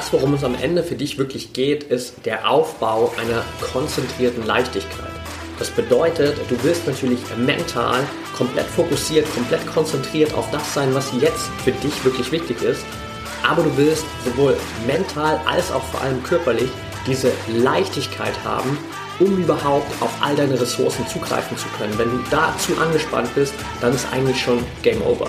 das, worum es am Ende für dich wirklich geht, ist der Aufbau einer konzentrierten Leichtigkeit. Das bedeutet, du wirst natürlich mental komplett fokussiert, komplett konzentriert auf das sein, was jetzt für dich wirklich wichtig ist. Aber du willst sowohl mental als auch vor allem körperlich diese Leichtigkeit haben, um überhaupt auf all deine Ressourcen zugreifen zu können. Wenn du dazu angespannt bist, dann ist eigentlich schon Game Over.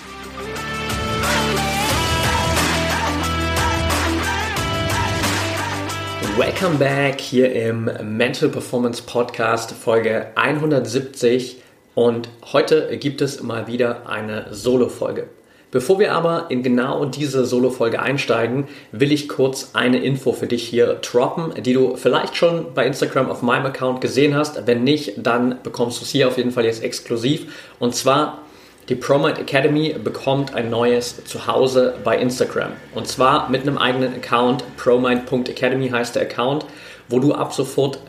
Welcome back hier im Mental Performance Podcast Folge 170 und heute gibt es mal wieder eine Solo-Folge. Bevor wir aber in genau diese Solo-Folge einsteigen, will ich kurz eine Info für dich hier droppen, die du vielleicht schon bei Instagram auf meinem Account gesehen hast. Wenn nicht, dann bekommst du es hier auf jeden Fall jetzt exklusiv. Und zwar, die ProMind Academy bekommt ein neues Zuhause bei Instagram. Und zwar mit einem eigenen Account. ProMind.academy heißt der Account, wo du ab sofort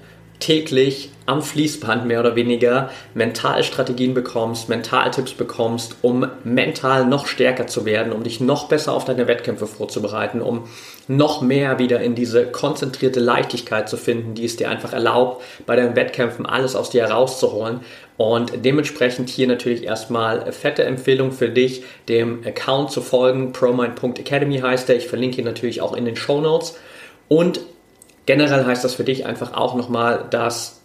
täglich am Fließband mehr oder weniger Mentalstrategien bekommst, Mentaltipps bekommst, um mental noch stärker zu werden, um dich noch besser auf deine Wettkämpfe vorzubereiten, um noch mehr wieder in diese konzentrierte Leichtigkeit zu finden, die es dir einfach erlaubt, bei deinen Wettkämpfen alles aus dir herauszuholen. Und dementsprechend hier natürlich erstmal fette Empfehlung für dich, dem Account zu folgen. ProMind.academy heißt der. Ich verlinke ihn natürlich auch in den Show Notes. Und Generell heißt das für dich einfach auch nochmal, dass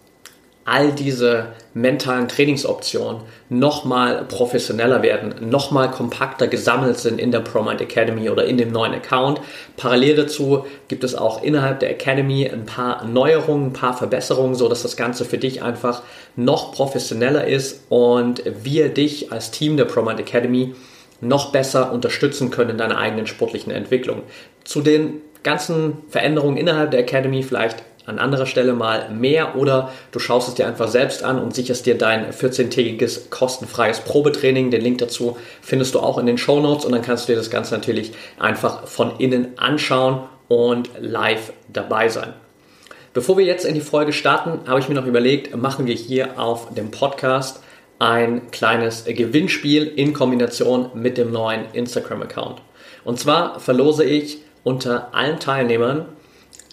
all diese mentalen Trainingsoptionen nochmal professioneller werden, nochmal kompakter gesammelt sind in der ProMind Academy oder in dem neuen Account. Parallel dazu gibt es auch innerhalb der Academy ein paar Neuerungen, ein paar Verbesserungen, so dass das Ganze für dich einfach noch professioneller ist und wir dich als Team der ProMind Academy noch besser unterstützen können in deiner eigenen sportlichen Entwicklung. Zu den ganzen Veränderungen innerhalb der Academy vielleicht an anderer Stelle mal mehr oder du schaust es dir einfach selbst an und sicherst dir dein 14-tägiges kostenfreies Probetraining. Den Link dazu findest du auch in den Show Notes und dann kannst du dir das Ganze natürlich einfach von innen anschauen und live dabei sein. Bevor wir jetzt in die Folge starten, habe ich mir noch überlegt, machen wir hier auf dem Podcast ein kleines Gewinnspiel in Kombination mit dem neuen Instagram-Account. Und zwar verlose ich unter allen Teilnehmern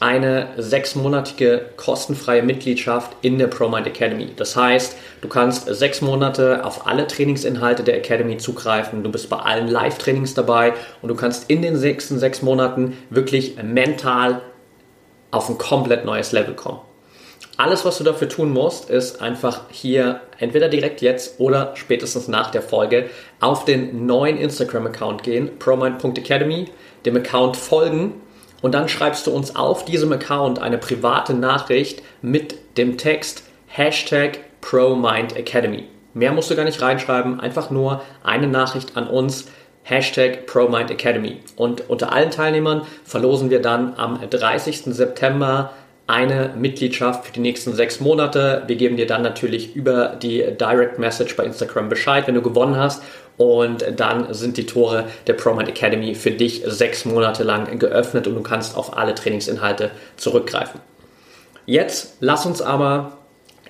eine sechsmonatige kostenfreie Mitgliedschaft in der ProMind Academy. Das heißt, du kannst sechs Monate auf alle Trainingsinhalte der Academy zugreifen, du bist bei allen Live-Trainings dabei und du kannst in den nächsten sechs Monaten wirklich mental auf ein komplett neues Level kommen. Alles, was du dafür tun musst, ist einfach hier entweder direkt jetzt oder spätestens nach der Folge auf den neuen Instagram-Account gehen, promind.academy, dem Account folgen und dann schreibst du uns auf diesem Account eine private Nachricht mit dem Text Hashtag ProMindAcademy. Mehr musst du gar nicht reinschreiben, einfach nur eine Nachricht an uns, Hashtag ProMindAcademy. Und unter allen Teilnehmern verlosen wir dann am 30. September eine Mitgliedschaft für die nächsten sechs Monate. Wir geben dir dann natürlich über die Direct Message bei Instagram Bescheid, wenn du gewonnen hast. Und dann sind die Tore der ProMind Academy für dich sechs Monate lang geöffnet und du kannst auf alle Trainingsinhalte zurückgreifen. Jetzt lass uns aber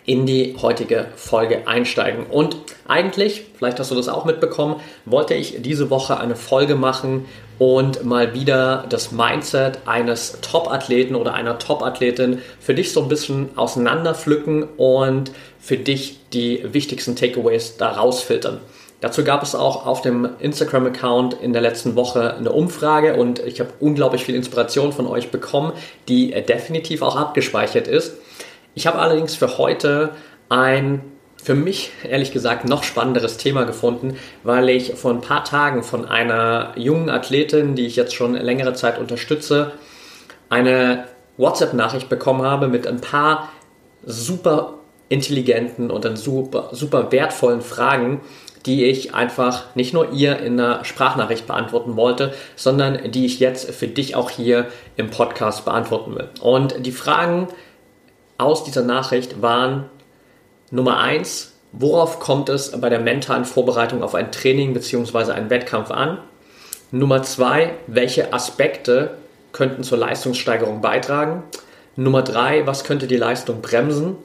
in die heutige Folge einsteigen. Und eigentlich, vielleicht hast du das auch mitbekommen, wollte ich diese Woche eine Folge machen, und mal wieder das Mindset eines Top-Athleten oder einer Top-Athletin für dich so ein bisschen auseinanderpflücken und für dich die wichtigsten Takeaways da rausfiltern. Dazu gab es auch auf dem Instagram-Account in der letzten Woche eine Umfrage und ich habe unglaublich viel Inspiration von euch bekommen, die definitiv auch abgespeichert ist. Ich habe allerdings für heute ein für mich ehrlich gesagt noch spannenderes Thema gefunden, weil ich vor ein paar Tagen von einer jungen Athletin, die ich jetzt schon längere Zeit unterstütze, eine WhatsApp-Nachricht bekommen habe mit ein paar super intelligenten und dann super, super wertvollen Fragen, die ich einfach nicht nur ihr in einer Sprachnachricht beantworten wollte, sondern die ich jetzt für dich auch hier im Podcast beantworten will. Und die Fragen aus dieser Nachricht waren Nummer eins, worauf kommt es bei der mentalen Vorbereitung auf ein Training bzw. einen Wettkampf an? Nummer zwei, welche Aspekte könnten zur Leistungssteigerung beitragen? Nummer drei, was könnte die Leistung bremsen?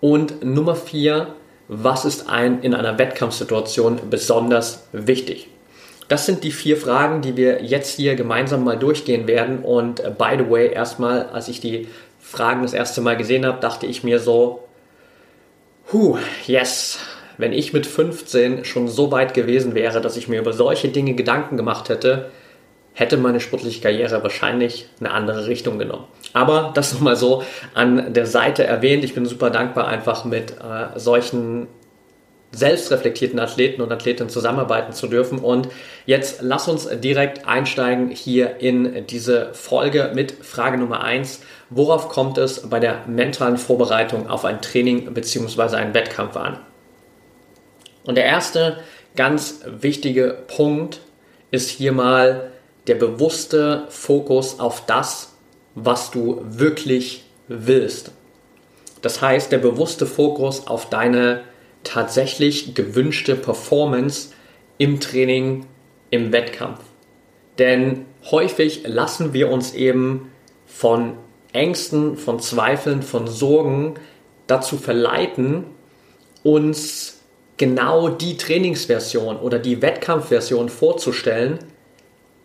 Und Nummer vier, was ist ein, in einer Wettkampfsituation besonders wichtig? Das sind die vier Fragen, die wir jetzt hier gemeinsam mal durchgehen werden. Und äh, by the way, erstmal, als ich die Fragen das erste Mal gesehen habe, dachte ich mir so, huh, yes, wenn ich mit 15 schon so weit gewesen wäre, dass ich mir über solche Dinge Gedanken gemacht hätte, hätte meine sportliche Karriere wahrscheinlich eine andere Richtung genommen. Aber das nochmal so an der Seite erwähnt. Ich bin super dankbar, einfach mit äh, solchen selbstreflektierten Athleten und Athletinnen zusammenarbeiten zu dürfen. Und jetzt lass uns direkt einsteigen hier in diese Folge mit Frage Nummer 1. Worauf kommt es bei der mentalen Vorbereitung auf ein Training bzw. einen Wettkampf an? Und der erste ganz wichtige Punkt ist hier mal der bewusste Fokus auf das, was du wirklich willst. Das heißt, der bewusste Fokus auf deine tatsächlich gewünschte Performance im Training, im Wettkampf. Denn häufig lassen wir uns eben von Ängsten, von Zweifeln, von Sorgen dazu verleiten, uns genau die Trainingsversion oder die Wettkampfversion vorzustellen,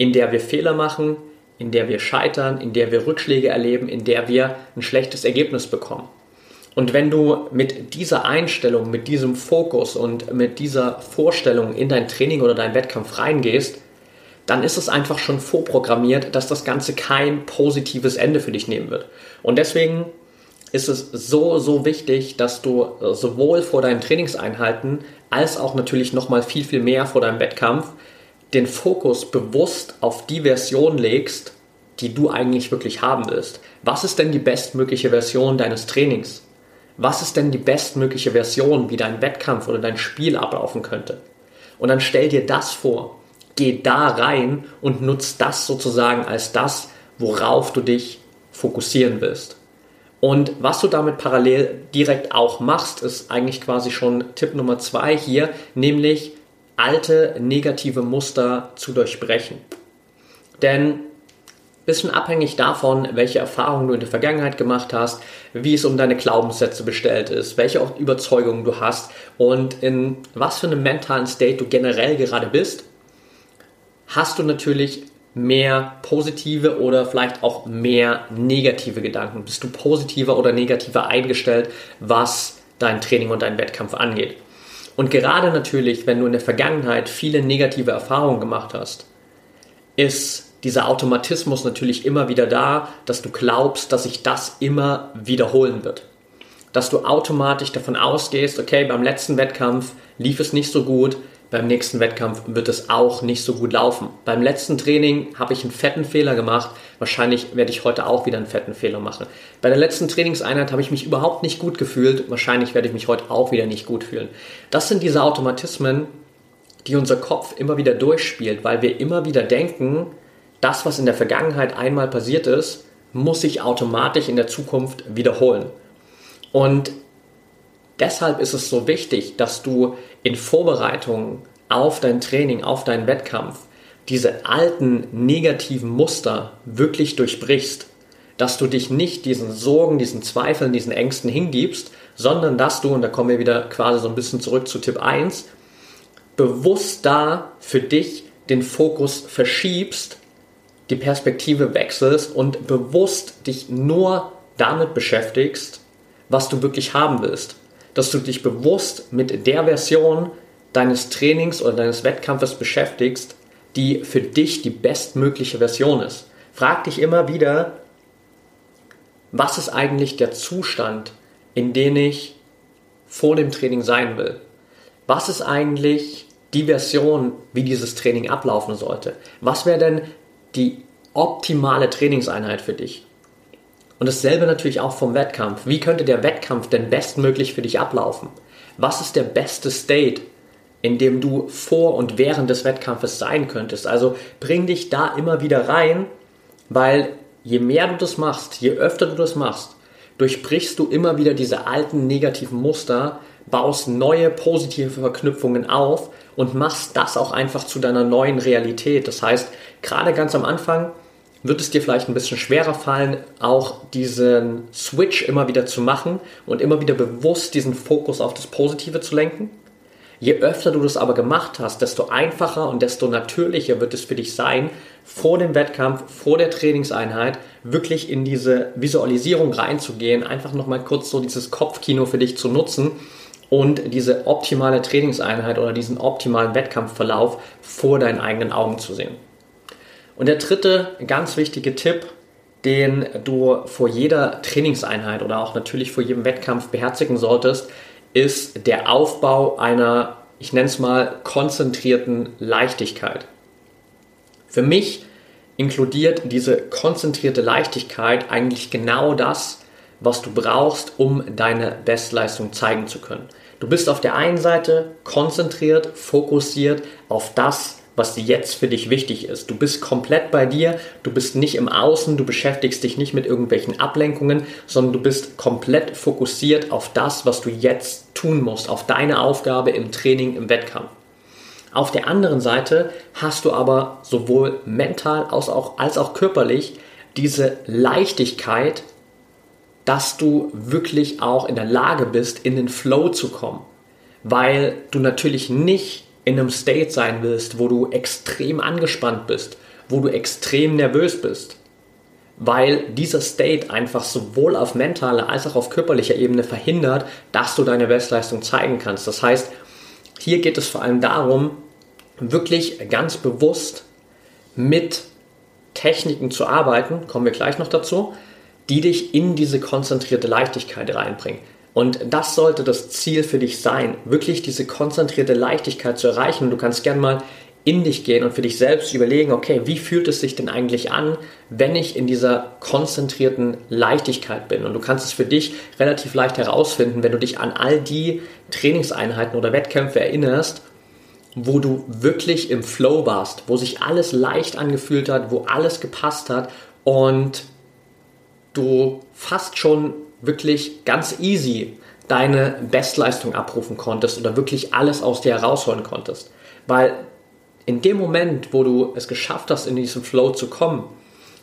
in der wir Fehler machen, in der wir scheitern, in der wir Rückschläge erleben, in der wir ein schlechtes Ergebnis bekommen. Und wenn du mit dieser Einstellung, mit diesem Fokus und mit dieser Vorstellung in dein Training oder deinen Wettkampf reingehst, dann ist es einfach schon vorprogrammiert, dass das Ganze kein positives Ende für dich nehmen wird. Und deswegen ist es so, so wichtig, dass du sowohl vor deinen Trainingseinheiten als auch natürlich nochmal viel, viel mehr vor deinem Wettkampf den Fokus bewusst auf die Version legst, die du eigentlich wirklich haben willst. Was ist denn die bestmögliche Version deines Trainings? Was ist denn die bestmögliche Version, wie dein Wettkampf oder dein Spiel ablaufen könnte? Und dann stell dir das vor. Geh da rein und nutz das sozusagen als das, worauf du dich fokussieren willst. Und was du damit parallel direkt auch machst, ist eigentlich quasi schon Tipp Nummer zwei hier, nämlich alte negative Muster zu durchbrechen. Denn bisschen abhängig davon, welche Erfahrungen du in der Vergangenheit gemacht hast, wie es um deine Glaubenssätze bestellt ist, welche Überzeugungen du hast und in was für einem mentalen State du generell gerade bist, hast du natürlich mehr positive oder vielleicht auch mehr negative Gedanken. Bist du positiver oder negativer eingestellt, was dein Training und dein Wettkampf angeht. Und gerade natürlich, wenn du in der Vergangenheit viele negative Erfahrungen gemacht hast, ist dieser Automatismus natürlich immer wieder da, dass du glaubst, dass sich das immer wiederholen wird. Dass du automatisch davon ausgehst, okay, beim letzten Wettkampf lief es nicht so gut, beim nächsten Wettkampf wird es auch nicht so gut laufen. Beim letzten Training habe ich einen fetten Fehler gemacht. Wahrscheinlich werde ich heute auch wieder einen fetten Fehler machen. Bei der letzten Trainingseinheit habe ich mich überhaupt nicht gut gefühlt. Wahrscheinlich werde ich mich heute auch wieder nicht gut fühlen. Das sind diese Automatismen, die unser Kopf immer wieder durchspielt, weil wir immer wieder denken, das, was in der Vergangenheit einmal passiert ist, muss sich automatisch in der Zukunft wiederholen. Und deshalb ist es so wichtig, dass du in Vorbereitung auf dein Training, auf deinen Wettkampf, diese alten negativen Muster wirklich durchbrichst. Dass du dich nicht diesen Sorgen, diesen Zweifeln, diesen Ängsten hingibst, sondern dass du, und da kommen wir wieder quasi so ein bisschen zurück zu Tipp 1, bewusst da für dich den Fokus verschiebst, die Perspektive wechselst und bewusst dich nur damit beschäftigst, was du wirklich haben willst dass du dich bewusst mit der Version deines Trainings oder deines Wettkampfes beschäftigst, die für dich die bestmögliche Version ist. Frag dich immer wieder, was ist eigentlich der Zustand, in dem ich vor dem Training sein will? Was ist eigentlich die Version, wie dieses Training ablaufen sollte? Was wäre denn die optimale Trainingseinheit für dich? Und dasselbe natürlich auch vom Wettkampf. Wie könnte der Wettkampf denn bestmöglich für dich ablaufen? Was ist der beste State, in dem du vor und während des Wettkampfes sein könntest? Also bring dich da immer wieder rein, weil je mehr du das machst, je öfter du das machst, durchbrichst du immer wieder diese alten negativen Muster, baust neue positive Verknüpfungen auf und machst das auch einfach zu deiner neuen Realität. Das heißt, gerade ganz am Anfang wird es dir vielleicht ein bisschen schwerer fallen, auch diesen Switch immer wieder zu machen und immer wieder bewusst diesen Fokus auf das Positive zu lenken. Je öfter du das aber gemacht hast, desto einfacher und desto natürlicher wird es für dich sein, vor dem Wettkampf, vor der Trainingseinheit wirklich in diese Visualisierung reinzugehen, einfach nochmal kurz so dieses Kopfkino für dich zu nutzen und diese optimale Trainingseinheit oder diesen optimalen Wettkampfverlauf vor deinen eigenen Augen zu sehen. Und der dritte ganz wichtige Tipp, den du vor jeder Trainingseinheit oder auch natürlich vor jedem Wettkampf beherzigen solltest, ist der Aufbau einer, ich nenne es mal, konzentrierten Leichtigkeit. Für mich inkludiert diese konzentrierte Leichtigkeit eigentlich genau das, was du brauchst, um deine Bestleistung zeigen zu können. Du bist auf der einen Seite konzentriert, fokussiert auf das, was jetzt für dich wichtig ist. Du bist komplett bei dir, du bist nicht im Außen, du beschäftigst dich nicht mit irgendwelchen Ablenkungen, sondern du bist komplett fokussiert auf das, was du jetzt tun musst, auf deine Aufgabe im Training, im Wettkampf. Auf der anderen Seite hast du aber sowohl mental als auch, als auch körperlich diese Leichtigkeit, dass du wirklich auch in der Lage bist, in den Flow zu kommen. Weil du natürlich nicht in einem State sein willst, wo du extrem angespannt bist, wo du extrem nervös bist. Weil dieser State einfach sowohl auf mentaler als auch auf körperlicher Ebene verhindert, dass du deine Bestleistung zeigen kannst. Das heißt, hier geht es vor allem darum, wirklich ganz bewusst mit Techniken zu arbeiten, kommen wir gleich noch dazu, die dich in diese konzentrierte Leichtigkeit reinbringen. Und das sollte das Ziel für dich sein, wirklich diese konzentrierte Leichtigkeit zu erreichen. Und du kannst gerne mal in dich gehen und für dich selbst überlegen, okay, wie fühlt es sich denn eigentlich an, wenn ich in dieser konzentrierten Leichtigkeit bin? Und du kannst es für dich relativ leicht herausfinden, wenn du dich an all die Trainingseinheiten oder Wettkämpfe erinnerst, wo du wirklich im Flow warst, wo sich alles leicht angefühlt hat, wo alles gepasst hat und du fast schon wirklich ganz easy deine Bestleistung abrufen konntest oder wirklich alles aus dir herausholen konntest. Weil in dem Moment, wo du es geschafft hast, in diesen Flow zu kommen,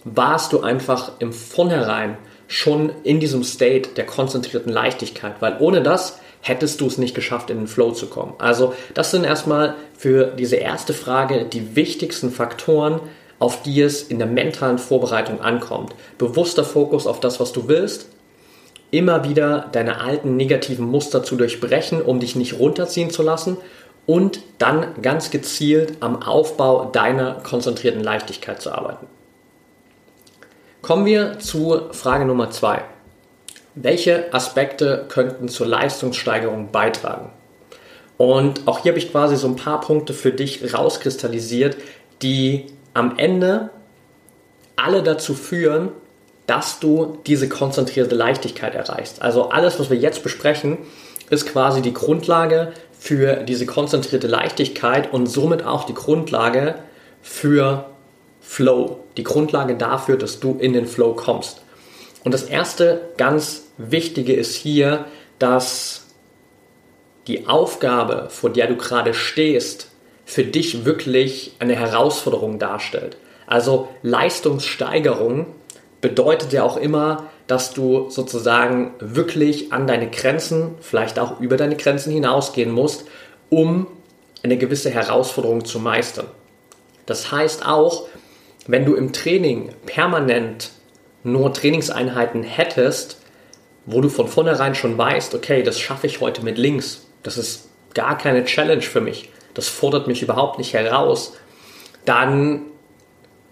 warst du einfach im Vornherein schon in diesem State der konzentrierten Leichtigkeit, weil ohne das hättest du es nicht geschafft, in den Flow zu kommen. Also das sind erstmal für diese erste Frage die wichtigsten Faktoren, auf die es in der mentalen Vorbereitung ankommt. Bewusster Fokus auf das, was du willst, immer wieder deine alten negativen Muster zu durchbrechen, um dich nicht runterziehen zu lassen und dann ganz gezielt am Aufbau deiner konzentrierten Leichtigkeit zu arbeiten. Kommen wir zu Frage Nummer zwei. Welche Aspekte könnten zur Leistungssteigerung beitragen? Und auch hier habe ich quasi so ein paar Punkte für dich rauskristallisiert, die am Ende alle dazu führen, dass du diese konzentrierte Leichtigkeit erreichst. Also alles, was wir jetzt besprechen, ist quasi die Grundlage für diese konzentrierte Leichtigkeit und somit auch die Grundlage für Flow. Die Grundlage dafür, dass du in den Flow kommst. Und das erste ganz Wichtige ist hier, dass die Aufgabe, vor der du gerade stehst, für dich wirklich eine Herausforderung darstellt. Also Leistungssteigerung bedeutet ja auch immer, dass du sozusagen wirklich an deine Grenzen, vielleicht auch über deine Grenzen hinausgehen musst, um eine gewisse Herausforderung zu meistern. Das heißt auch, wenn du im Training permanent nur Trainingseinheiten hättest, wo du von vornherein schon weißt, okay, das schaffe ich heute mit links, das ist gar keine Challenge für mich, das fordert mich überhaupt nicht heraus, dann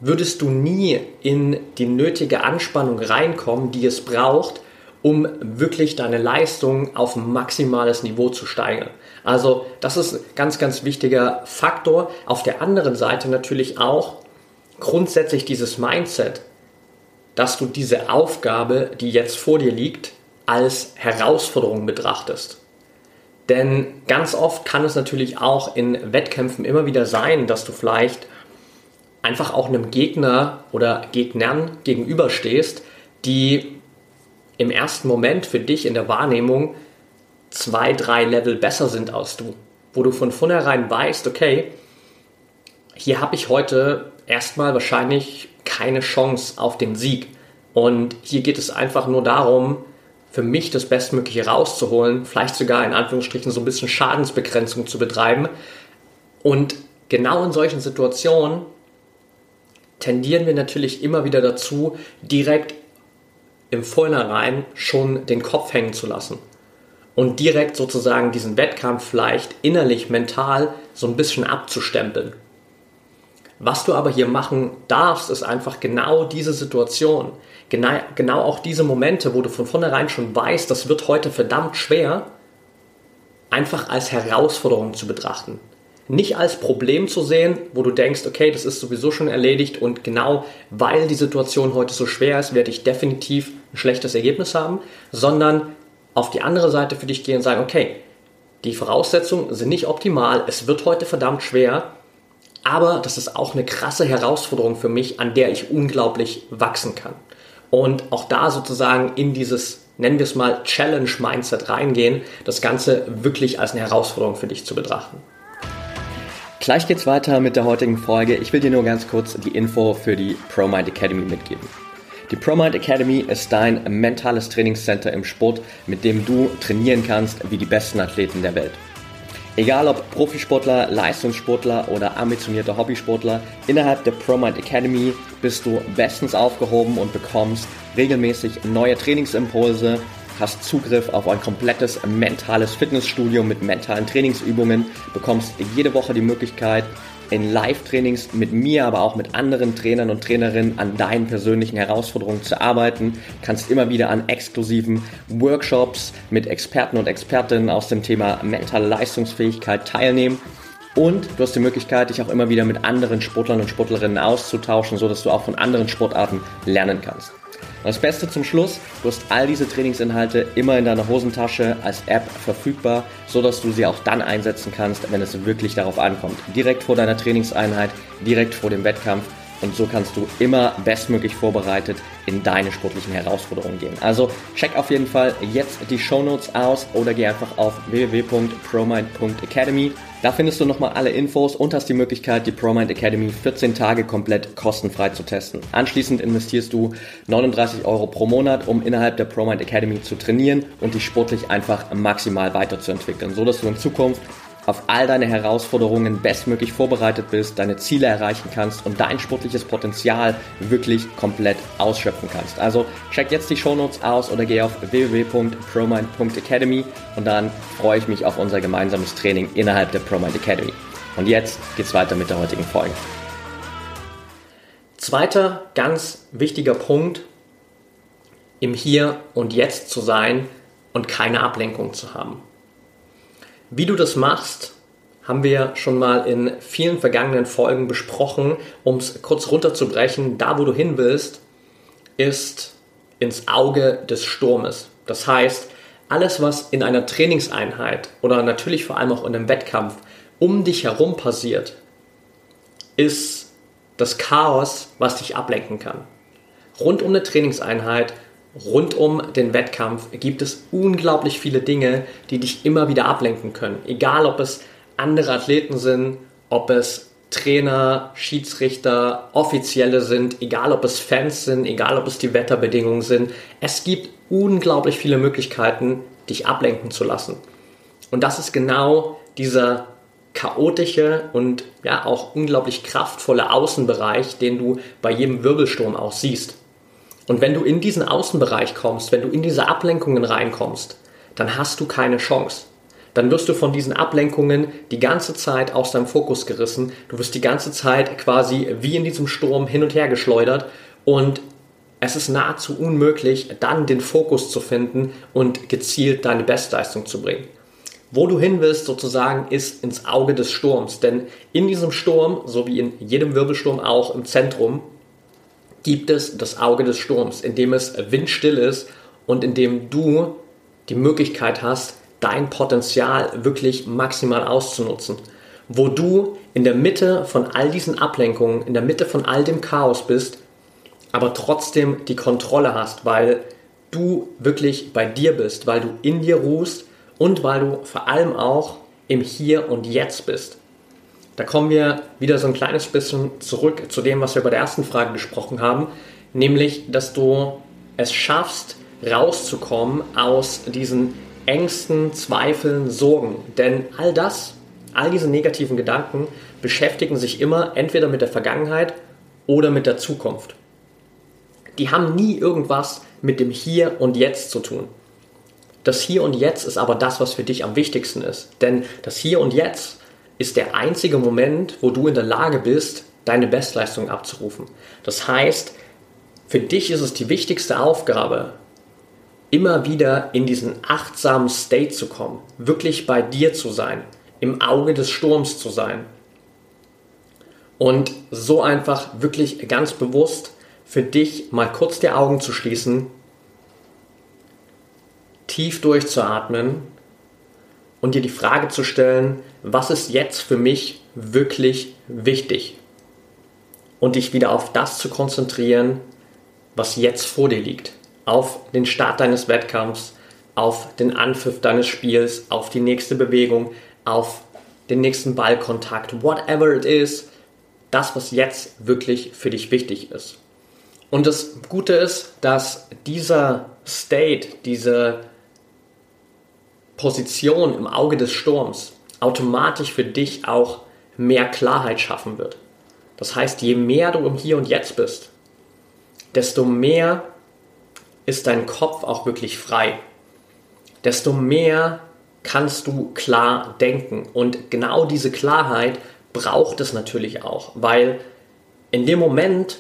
würdest du nie in die nötige Anspannung reinkommen, die es braucht, um wirklich deine Leistung auf maximales Niveau zu steigern. Also das ist ein ganz, ganz wichtiger Faktor. Auf der anderen Seite natürlich auch grundsätzlich dieses Mindset. dass du diese Aufgabe, die jetzt vor dir liegt, als Herausforderung betrachtest. Denn ganz oft kann es natürlich auch in Wettkämpfen immer wieder sein, dass du vielleicht einfach auch einem Gegner oder Gegnern gegenüberstehst, die im ersten Moment für dich in der Wahrnehmung zwei, drei Level besser sind als du. Wo du von vornherein weißt, okay, hier habe ich heute erstmal wahrscheinlich keine Chance auf den Sieg. Und hier geht es einfach nur darum, für mich das Bestmögliche rauszuholen, vielleicht sogar in Anführungsstrichen so ein bisschen Schadensbegrenzung zu betreiben. Und genau in solchen Situationen tendieren wir natürlich immer wieder dazu, direkt im Vornherein schon den Kopf hängen zu lassen und direkt sozusagen diesen Wettkampf vielleicht innerlich, mental so ein bisschen abzustempeln. Was du aber hier machen darfst, ist einfach genau diese Situation, genau, genau auch diese Momente, wo du von vornherein schon weißt, das wird heute verdammt schwer, einfach als Herausforderung zu betrachten. Nicht als Problem zu sehen, wo du denkst, okay, das ist sowieso schon erledigt und genau weil die Situation heute so schwer ist, werde ich definitiv ein schlechtes Ergebnis haben, sondern auf die andere Seite für dich gehen und sagen, okay, die Voraussetzungen sind nicht optimal, es wird heute verdammt schwer, aber das ist auch eine krasse Herausforderung für mich, an der ich unglaublich wachsen kann. Und auch da sozusagen in dieses, nennen wir es mal, Challenge-Mindset reingehen, das Ganze wirklich als eine Herausforderung für dich zu betrachten. Gleich geht's weiter mit der heutigen Folge. Ich will dir nur ganz kurz die Info für die ProMind Academy mitgeben. Die ProMind Academy ist dein mentales Trainingscenter im Sport, mit dem du trainieren kannst wie die besten Athleten der Welt. Egal ob Profisportler, Leistungssportler oder ambitionierter Hobbysportler, innerhalb der ProMind Academy bist du bestens aufgehoben und bekommst regelmäßig neue Trainingsimpulse, hast Zugriff auf ein komplettes mentales Fitnessstudio mit mentalen Trainingsübungen, bekommst jede Woche die Möglichkeit, in Live-Trainings mit mir, aber auch mit anderen Trainern und Trainerinnen an deinen persönlichen Herausforderungen zu arbeiten. Kannst immer wieder an exklusiven Workshops mit Experten und Expertinnen aus dem Thema mentale Leistungsfähigkeit teilnehmen. Und du hast die Möglichkeit, dich auch immer wieder mit anderen Sportlern und Sportlerinnen auszutauschen, sodass du auch von anderen Sportarten lernen kannst. Das Beste zum Schluss, du hast all diese Trainingsinhalte immer in deiner Hosentasche als App verfügbar, so dass du sie auch dann einsetzen kannst, wenn es wirklich darauf ankommt. Direkt vor deiner Trainingseinheit, direkt vor dem Wettkampf und so kannst du immer bestmöglich vorbereitet in deine sportlichen Herausforderungen gehen. Also check auf jeden Fall jetzt die Show Notes aus oder geh einfach auf www.promind.academy da findest du nochmal alle Infos und hast die Möglichkeit, die ProMind Academy 14 Tage komplett kostenfrei zu testen. Anschließend investierst du 39 Euro pro Monat, um innerhalb der ProMind Academy zu trainieren und dich sportlich einfach maximal weiterzuentwickeln, so dass du in Zukunft auf all deine Herausforderungen bestmöglich vorbereitet bist, deine Ziele erreichen kannst und dein sportliches Potenzial wirklich komplett ausschöpfen kannst. Also check jetzt die Shownotes aus oder geh auf www.promind.academy und dann freue ich mich auf unser gemeinsames Training innerhalb der ProMind Academy. Und jetzt geht's weiter mit der heutigen Folge. Zweiter ganz wichtiger Punkt, im Hier und Jetzt zu sein und keine Ablenkung zu haben. Wie du das machst, haben wir schon mal in vielen vergangenen Folgen besprochen. Um es kurz runterzubrechen, da wo du hin willst, ist ins Auge des Sturmes. Das heißt, alles, was in einer Trainingseinheit oder natürlich vor allem auch in einem Wettkampf um dich herum passiert, ist das Chaos, was dich ablenken kann. Rund um eine Trainingseinheit rund um den Wettkampf gibt es unglaublich viele Dinge, die dich immer wieder ablenken können. Egal, ob es andere Athleten sind, ob es Trainer, Schiedsrichter, Offizielle sind, egal ob es Fans sind, egal ob es die Wetterbedingungen sind. Es gibt unglaublich viele Möglichkeiten, dich ablenken zu lassen. Und das ist genau dieser chaotische und ja auch unglaublich kraftvolle Außenbereich, den du bei jedem Wirbelsturm auch siehst. Und wenn du in diesen Außenbereich kommst, wenn du in diese Ablenkungen reinkommst, dann hast du keine Chance. Dann wirst du von diesen Ablenkungen die ganze Zeit aus deinem Fokus gerissen. Du wirst die ganze Zeit quasi wie in diesem Sturm hin und her geschleudert und es ist nahezu unmöglich, dann den Fokus zu finden und gezielt deine Bestleistung zu bringen. Wo du hin willst sozusagen ist ins Auge des Sturms, denn in diesem Sturm, so wie in jedem Wirbelsturm auch im Zentrum, gibt es das Auge des Sturms, in dem es windstill ist und in dem du die Möglichkeit hast, dein Potenzial wirklich maximal auszunutzen. Wo du in der Mitte von all diesen Ablenkungen, in der Mitte von all dem Chaos bist, aber trotzdem die Kontrolle hast, weil du wirklich bei dir bist, weil du in dir ruhst und weil du vor allem auch im Hier und Jetzt bist. Da kommen wir wieder so ein kleines bisschen zurück zu dem, was wir bei der ersten Frage gesprochen haben, nämlich, dass du es schaffst, rauszukommen aus diesen Ängsten, Zweifeln, Sorgen. Denn all das, all diese negativen Gedanken beschäftigen sich immer entweder mit der Vergangenheit oder mit der Zukunft. Die haben nie irgendwas mit dem Hier und Jetzt zu tun. Das Hier und Jetzt ist aber das, was für dich am wichtigsten ist. Denn das Hier und Jetzt ist der einzige Moment, wo du in der Lage bist, deine Bestleistung abzurufen. Das heißt, für dich ist es die wichtigste Aufgabe, immer wieder in diesen achtsamen State zu kommen, wirklich bei dir zu sein, im Auge des Sturms zu sein. Und so einfach wirklich ganz bewusst für dich mal kurz die Augen zu schließen, tief durchzuatmen und dir die Frage zu stellen, was ist jetzt für mich wirklich wichtig? Und dich wieder auf das zu konzentrieren, was jetzt vor dir liegt auf den Start deines Wettkampfs, auf den Anpfiff deines Spiels, auf die nächste Bewegung, auf den nächsten Ballkontakt, whatever it is, das, was jetzt wirklich für dich wichtig ist. Und das Gute ist, dass dieser State, diese Position im Auge des Sturms automatisch für dich auch mehr Klarheit schaffen wird. Das heißt, je mehr du im Hier und Jetzt bist, desto mehr ist dein Kopf auch wirklich frei, desto mehr kannst du klar denken. Und genau diese Klarheit braucht es natürlich auch, weil in dem Moment,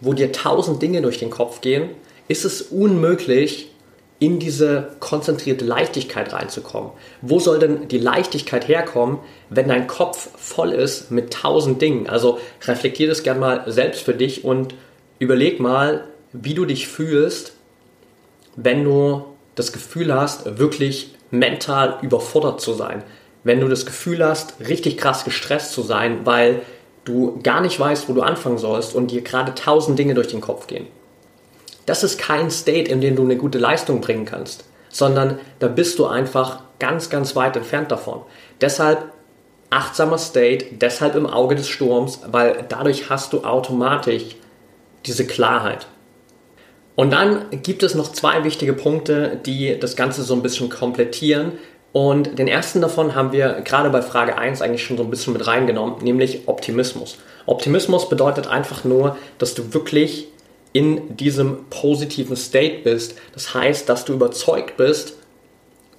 wo dir tausend Dinge durch den Kopf gehen, ist es unmöglich, in diese konzentrierte Leichtigkeit reinzukommen. Wo soll denn die Leichtigkeit herkommen, wenn dein Kopf voll ist mit tausend Dingen? Also reflektier das gerne mal selbst für dich und überleg mal, wie du dich fühlst, wenn du das Gefühl hast, wirklich mental überfordert zu sein. Wenn du das Gefühl hast, richtig krass gestresst zu sein, weil du gar nicht weißt, wo du anfangen sollst und dir gerade tausend Dinge durch den Kopf gehen. Das ist kein State, in dem du eine gute Leistung bringen kannst, sondern da bist du einfach ganz, ganz weit entfernt davon. Deshalb achtsamer State, deshalb im Auge des Sturms, weil dadurch hast du automatisch diese Klarheit. Und dann gibt es noch zwei wichtige Punkte, die das Ganze so ein bisschen komplettieren. Und den ersten davon haben wir gerade bei Frage 1 eigentlich schon so ein bisschen mit reingenommen, nämlich Optimismus. Optimismus bedeutet einfach nur, dass du wirklich in diesem positiven State bist. Das heißt, dass du überzeugt bist,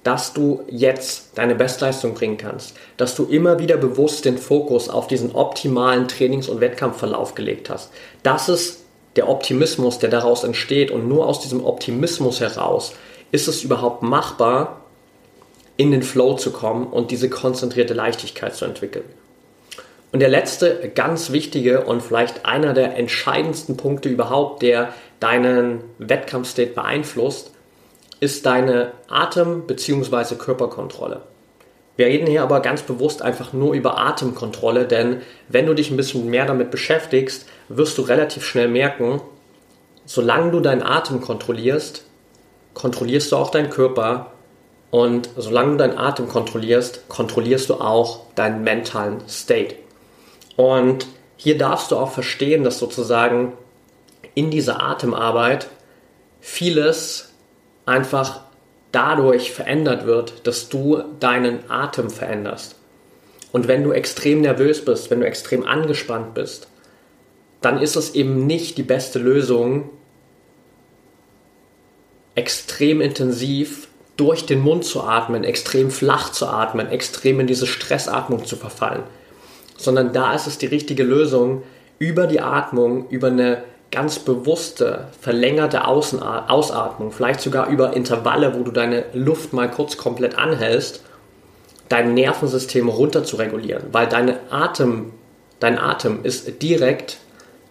dass du jetzt deine Bestleistung bringen kannst, dass du immer wieder bewusst den Fokus auf diesen optimalen Trainings- und Wettkampfverlauf gelegt hast. Das ist der Optimismus, der daraus entsteht und nur aus diesem Optimismus heraus ist es überhaupt machbar, in den Flow zu kommen und diese konzentrierte Leichtigkeit zu entwickeln. Und der letzte ganz wichtige und vielleicht einer der entscheidendsten Punkte überhaupt, der deinen Wettkampfstate beeinflusst, ist deine Atem- bzw. Körperkontrolle. Wir reden hier aber ganz bewusst einfach nur über Atemkontrolle, denn wenn du dich ein bisschen mehr damit beschäftigst, wirst du relativ schnell merken, solange du deinen Atem kontrollierst, kontrollierst du auch deinen Körper und solange du deinen Atem kontrollierst, kontrollierst du auch deinen mentalen State. Und hier darfst du auch verstehen, dass sozusagen in dieser Atemarbeit vieles einfach dadurch verändert wird, dass du deinen Atem veränderst. Und wenn du extrem nervös bist, wenn du extrem angespannt bist, dann ist es eben nicht die beste Lösung, extrem intensiv durch den Mund zu atmen, extrem flach zu atmen, extrem in diese Stressatmung zu verfallen, sondern da ist es die richtige Lösung, über die Atmung, über eine ganz bewusste, verlängerte Ausatmung, vielleicht sogar über Intervalle, wo du deine Luft mal kurz komplett anhältst, dein Nervensystem runter zu regulieren, weil deine Atem, dein Atem ist direkt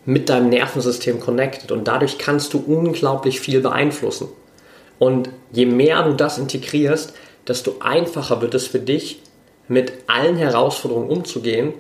mit deinem Nervensystem connected und dadurch kannst du unglaublich viel beeinflussen. Und je mehr du das integrierst, desto einfacher wird es für dich, mit allen Herausforderungen umzugehen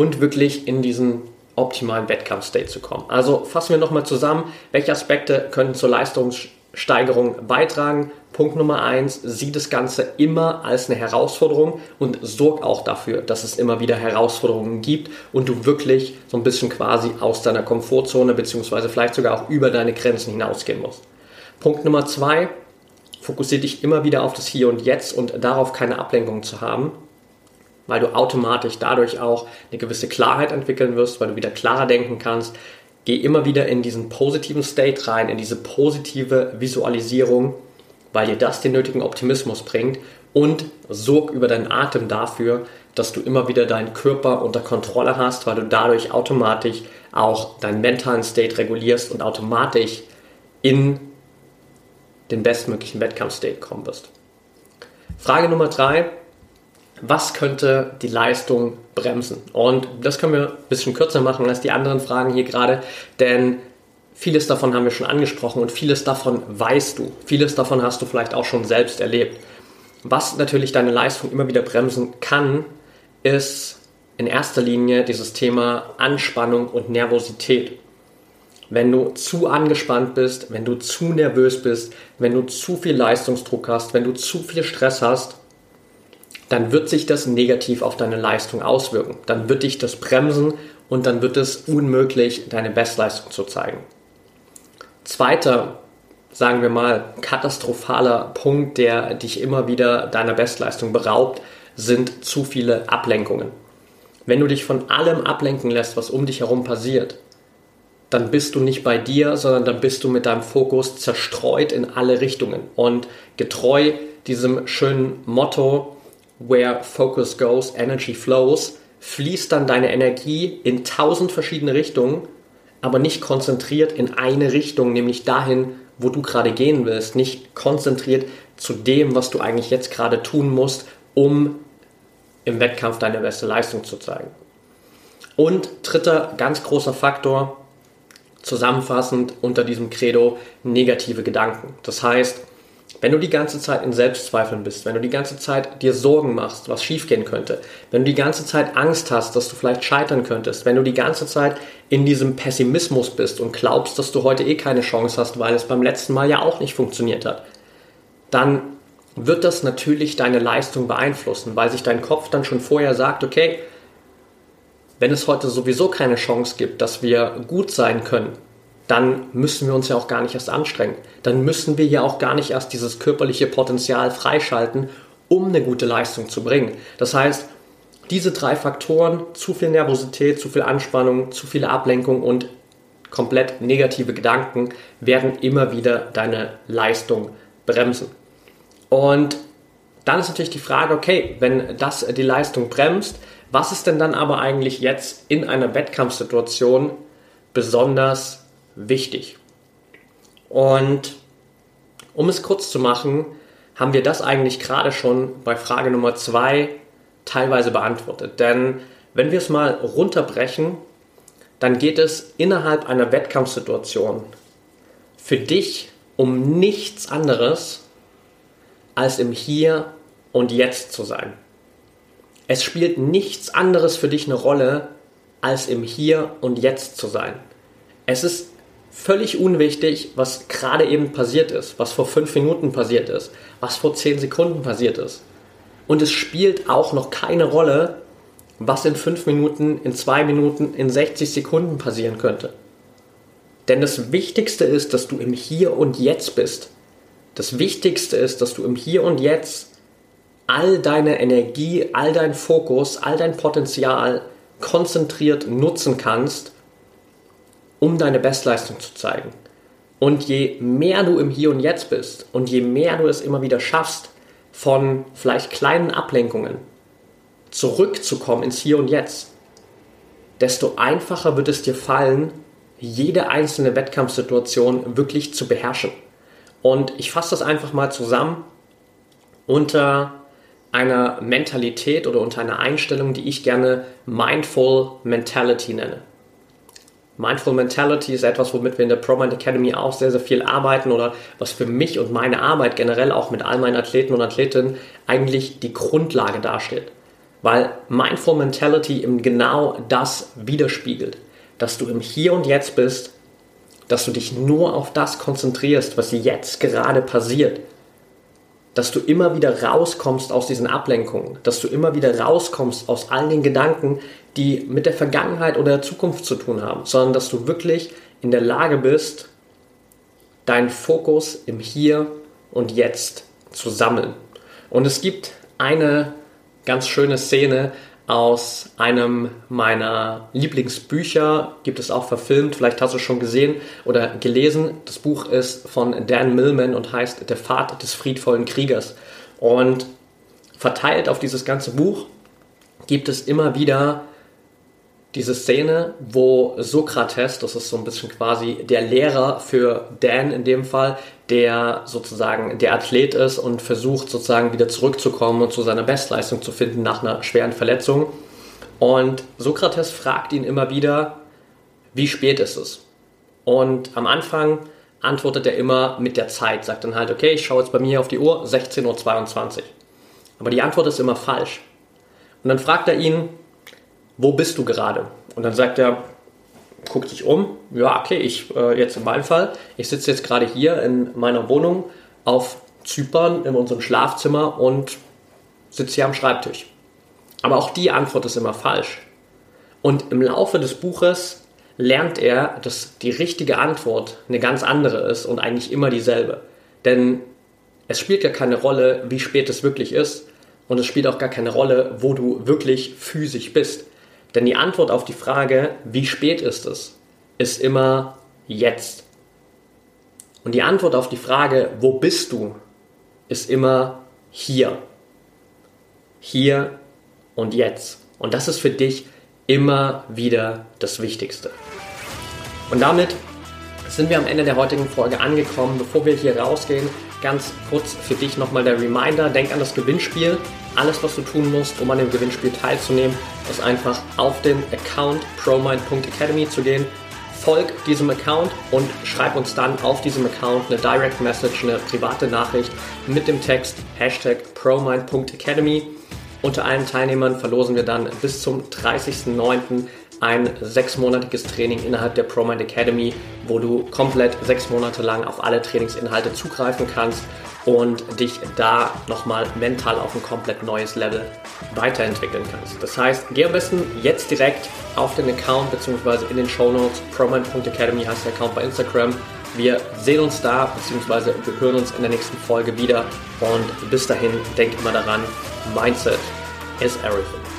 und wirklich in diesen optimalen Wettkampfstate zu kommen. Also fassen wir nochmal zusammen, welche Aspekte können zur Leistungssteigerung beitragen. Punkt Nummer eins, sieh das Ganze immer als eine Herausforderung und sorg auch dafür, dass es immer wieder Herausforderungen gibt und du wirklich so ein bisschen quasi aus deiner Komfortzone beziehungsweise vielleicht sogar auch über deine Grenzen hinausgehen musst. Punkt Nummer zwei, fokussiere dich immer wieder auf das Hier und Jetzt und darauf keine Ablenkung zu haben, weil du automatisch dadurch auch eine gewisse Klarheit entwickeln wirst, weil du wieder klarer denken kannst. Geh immer wieder in diesen positiven State rein, in diese positive Visualisierung, weil dir das den nötigen Optimismus bringt und sorg über deinen Atem dafür, dass du immer wieder deinen Körper unter Kontrolle hast, weil du dadurch automatisch auch deinen mentalen State regulierst und automatisch in den bestmöglichen Wettkampfstate kommen wirst. Frage Nummer drei. Was könnte die Leistung bremsen? Und das können wir ein bisschen kürzer machen als die anderen Fragen hier gerade, denn vieles davon haben wir schon angesprochen und vieles davon weißt du. Vieles davon hast du vielleicht auch schon selbst erlebt. Was natürlich deine Leistung immer wieder bremsen kann, ist in erster Linie dieses Thema Anspannung und Nervosität wenn du zu angespannt bist, wenn du zu nervös bist, wenn du zu viel Leistungsdruck hast, wenn du zu viel Stress hast, dann wird sich das negativ auf deine Leistung auswirken. Dann wird dich das bremsen und dann wird es unmöglich, deine Bestleistung zu zeigen. Zweiter, sagen wir mal, katastrophaler Punkt, der dich immer wieder deiner Bestleistung beraubt, sind zu viele Ablenkungen. Wenn du dich von allem ablenken lässt, was um dich herum passiert, dann bist du nicht bei dir, sondern dann bist du mit deinem Fokus zerstreut in alle Richtungen. Und getreu diesem schönen Motto, where focus goes, energy flows, fließt dann deine Energie in tausend verschiedene Richtungen, aber nicht konzentriert in eine Richtung, nämlich dahin, wo du gerade gehen willst, nicht konzentriert zu dem, was du eigentlich jetzt gerade tun musst, um im Wettkampf deine beste Leistung zu zeigen. Und dritter ganz großer Faktor, zusammenfassend unter diesem Credo negative Gedanken. Das heißt, wenn du die ganze Zeit in Selbstzweifeln bist, wenn du die ganze Zeit dir Sorgen machst, was schiefgehen könnte, wenn du die ganze Zeit Angst hast, dass du vielleicht scheitern könntest, wenn du die ganze Zeit in diesem Pessimismus bist und glaubst, dass du heute eh keine Chance hast, weil es beim letzten Mal ja auch nicht funktioniert hat, dann wird das natürlich deine Leistung beeinflussen, weil sich dein Kopf dann schon vorher sagt, okay, wenn es heute sowieso keine Chance gibt, dass wir gut sein können, dann müssen wir uns ja auch gar nicht erst anstrengen. Dann müssen wir ja auch gar nicht erst dieses körperliche Potenzial freischalten, um eine gute Leistung zu bringen. Das heißt, diese drei Faktoren, zu viel Nervosität, zu viel Anspannung, zu viele Ablenkung und komplett negative Gedanken, werden immer wieder deine Leistung bremsen. Und dann ist natürlich die Frage, okay, wenn das die Leistung bremst, was ist denn dann aber eigentlich jetzt in einer Wettkampfsituation besonders wichtig? Und um es kurz zu machen, haben wir das eigentlich gerade schon bei Frage Nummer zwei teilweise beantwortet. Denn wenn wir es mal runterbrechen, dann geht es innerhalb einer Wettkampfsituation für dich um nichts anderes, als im Hier und Jetzt zu sein. Es spielt nichts anderes für dich eine Rolle, als im Hier und Jetzt zu sein. Es ist völlig unwichtig, was gerade eben passiert ist, was vor fünf Minuten passiert ist, was vor zehn Sekunden passiert ist. Und es spielt auch noch keine Rolle, was in fünf Minuten, in zwei Minuten, in 60 Sekunden passieren könnte. Denn das Wichtigste ist, dass du im Hier und Jetzt bist. Das Wichtigste ist, dass du im Hier und Jetzt all deine Energie, all dein Fokus, all dein Potenzial konzentriert nutzen kannst, um deine Bestleistung zu zeigen. Und je mehr du im Hier und Jetzt bist und je mehr du es immer wieder schaffst, von vielleicht kleinen Ablenkungen zurückzukommen ins Hier und Jetzt, desto einfacher wird es dir fallen, jede einzelne Wettkampfsituation wirklich zu beherrschen. Und ich fasse das einfach mal zusammen unter einer Mentalität oder unter einer Einstellung, die ich gerne Mindful Mentality nenne. Mindful Mentality ist etwas, womit wir in der ProMind Academy auch sehr, sehr viel arbeiten oder was für mich und meine Arbeit generell auch mit all meinen Athleten und Athletinnen eigentlich die Grundlage darstellt. Weil Mindful Mentality eben genau das widerspiegelt, dass du im Hier und Jetzt bist, dass du dich nur auf das konzentrierst, was jetzt gerade passiert dass du immer wieder rauskommst aus diesen Ablenkungen, dass du immer wieder rauskommst aus all den Gedanken, die mit der Vergangenheit oder der Zukunft zu tun haben, sondern dass du wirklich in der Lage bist, deinen Fokus im Hier und Jetzt zu sammeln. Und es gibt eine ganz schöne Szene aus einem meiner Lieblingsbücher, gibt es auch verfilmt, vielleicht hast du es schon gesehen oder gelesen. Das Buch ist von Dan Millman und heißt Der Pfad des friedvollen Kriegers. Und verteilt auf dieses ganze Buch gibt es immer wieder diese Szene, wo Sokrates, das ist so ein bisschen quasi der Lehrer für Dan in dem Fall, der sozusagen der Athlet ist und versucht sozusagen wieder zurückzukommen und zu seiner Bestleistung zu finden nach einer schweren Verletzung. Und Sokrates fragt ihn immer wieder, wie spät ist es? Und am Anfang antwortet er immer mit der Zeit, sagt dann halt, okay, ich schaue jetzt bei mir auf die Uhr, 16.22 Uhr. Aber die Antwort ist immer falsch. Und dann fragt er ihn, wo bist du gerade? Und dann sagt er, guckt sich um, ja, okay, ich äh, jetzt in meinem Fall, ich sitze jetzt gerade hier in meiner Wohnung auf Zypern in unserem Schlafzimmer und sitze hier am Schreibtisch. Aber auch die Antwort ist immer falsch. Und im Laufe des Buches lernt er, dass die richtige Antwort eine ganz andere ist und eigentlich immer dieselbe. Denn es spielt ja keine Rolle, wie spät es wirklich ist. Und es spielt auch gar keine Rolle, wo du wirklich physisch bist. Denn die Antwort auf die Frage, wie spät ist es, ist immer jetzt. Und die Antwort auf die Frage, wo bist du, ist immer hier. Hier und jetzt. Und das ist für dich immer wieder das Wichtigste. Und damit sind wir am Ende der heutigen Folge angekommen. Bevor wir hier rausgehen, ganz kurz für dich nochmal der Reminder, denk an das Gewinnspiel. Alles, was du tun musst, um an dem Gewinnspiel teilzunehmen, ist einfach auf den Account promind.academy zu gehen. Folg diesem Account und schreib uns dann auf diesem Account eine Direct Message, eine private Nachricht mit dem Text Hashtag promind.academy. Unter allen Teilnehmern verlosen wir dann bis zum 30.09 ein sechsmonatiges Training innerhalb der ProMind Academy, wo du komplett sechs Monate lang auf alle Trainingsinhalte zugreifen kannst und dich da nochmal mental auf ein komplett neues Level weiterentwickeln kannst. Das heißt, geh am besten jetzt direkt auf den Account bzw. in den Show Notes. ProMind.academy heißt der Account bei Instagram. Wir sehen uns da bzw. wir hören uns in der nächsten Folge wieder und bis dahin denk immer daran, Mindset is everything.